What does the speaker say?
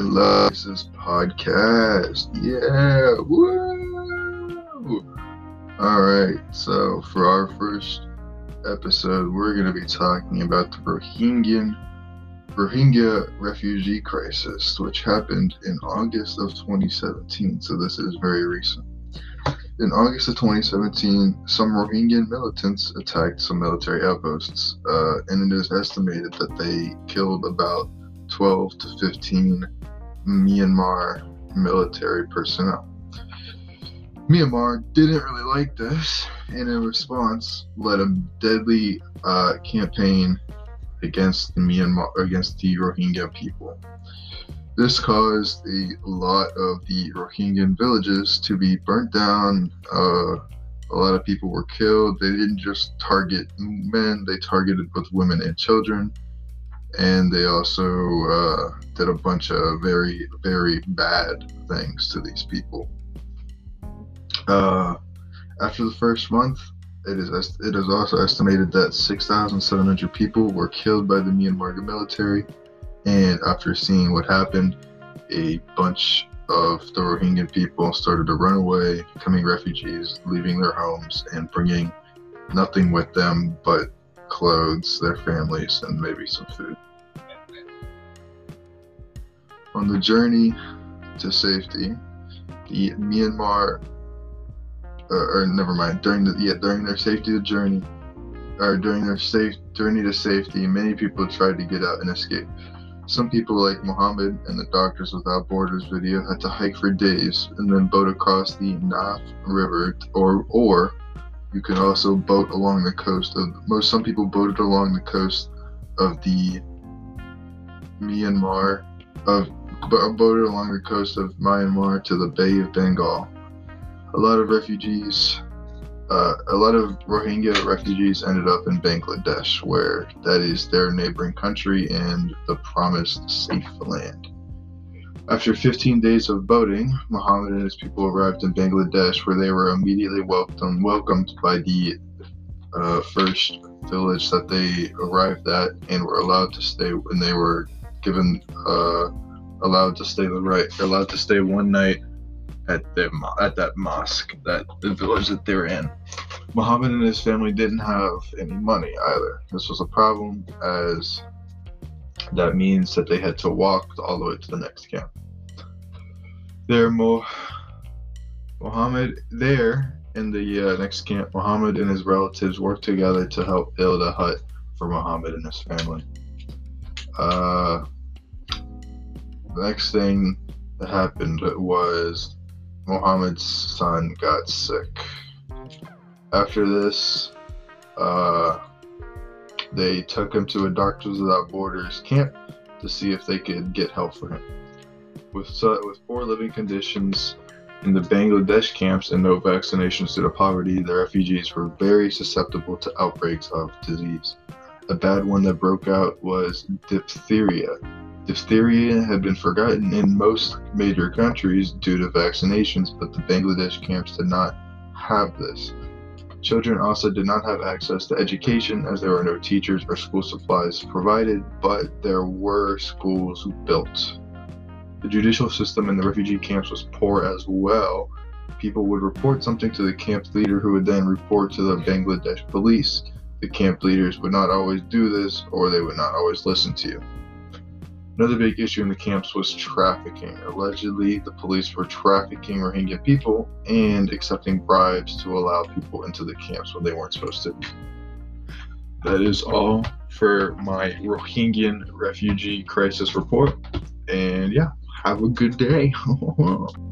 love this podcast. Yeah. Woo. All right. So for our first episode, we're going to be talking about the Rohingya Rohingya refugee crisis, which happened in August of 2017. So this is very recent. In August of 2017, some Rohingya militants attacked some military outposts, uh, and it is estimated that they killed about 12 to 15 Myanmar military personnel. Myanmar didn't really like this, and in response, led a deadly uh, campaign against the Myanmar against the Rohingya people. This caused a lot of the Rohingya villages to be burnt down. Uh, a lot of people were killed. They didn't just target men; they targeted both women and children and they also uh, did a bunch of very, very bad things to these people. Uh, after the first month, it is it is also estimated that 6,700 people were killed by the Myanmar military, and after seeing what happened, a bunch of the Rohingya people started to run away, becoming refugees, leaving their homes and bringing nothing with them but clothes, their families, and maybe some food. On the journey to safety, the Myanmar, uh, or never mind, during the yeah during their safety journey, or during their safe journey to safety, many people tried to get out and escape. Some people, like Muhammad and the Doctors Without Borders video, had to hike for days and then boat across the Naaf River, or or you can also boat along the coast of most. Some people boated along the coast of the Myanmar of boated along the coast of Myanmar to the Bay of Bengal. A lot of refugees, uh, a lot of Rohingya refugees ended up in Bangladesh, where that is their neighboring country and the promised safe land. After 15 days of boating, Muhammad and his people arrived in Bangladesh, where they were immediately welcomed, welcomed by the uh, first village that they arrived at and were allowed to stay. when they were given, uh, allowed to stay the right, allowed to stay one night at their at that mosque, that the village that they're in. Muhammad and his family didn't have any money either. This was a problem as that means that they had to walk all the way to the next camp. There, Mo- Muhammad, there in the uh, next camp, Muhammad and his relatives worked together to help build a hut for Muhammad and his family. Uh, the next thing that happened was Muhammad's son got sick. After this, uh, they took him to a Doctors Without Borders camp to see if they could get help for him. With, with poor living conditions in the Bangladesh camps and no vaccinations due to poverty, the refugees were very susceptible to outbreaks of disease. A bad one that broke out was diphtheria. Diphtheria had been forgotten in most major countries due to vaccinations, but the Bangladesh camps did not have this. Children also did not have access to education as there were no teachers or school supplies provided, but there were schools built. The judicial system in the refugee camps was poor as well. People would report something to the camp leader who would then report to the Bangladesh police. The camp leaders would not always do this or they would not always listen to you. Another big issue in the camps was trafficking. Allegedly, the police were trafficking Rohingya people and accepting bribes to allow people into the camps when they weren't supposed to. That is all for my Rohingya refugee crisis report. And yeah, have a good day.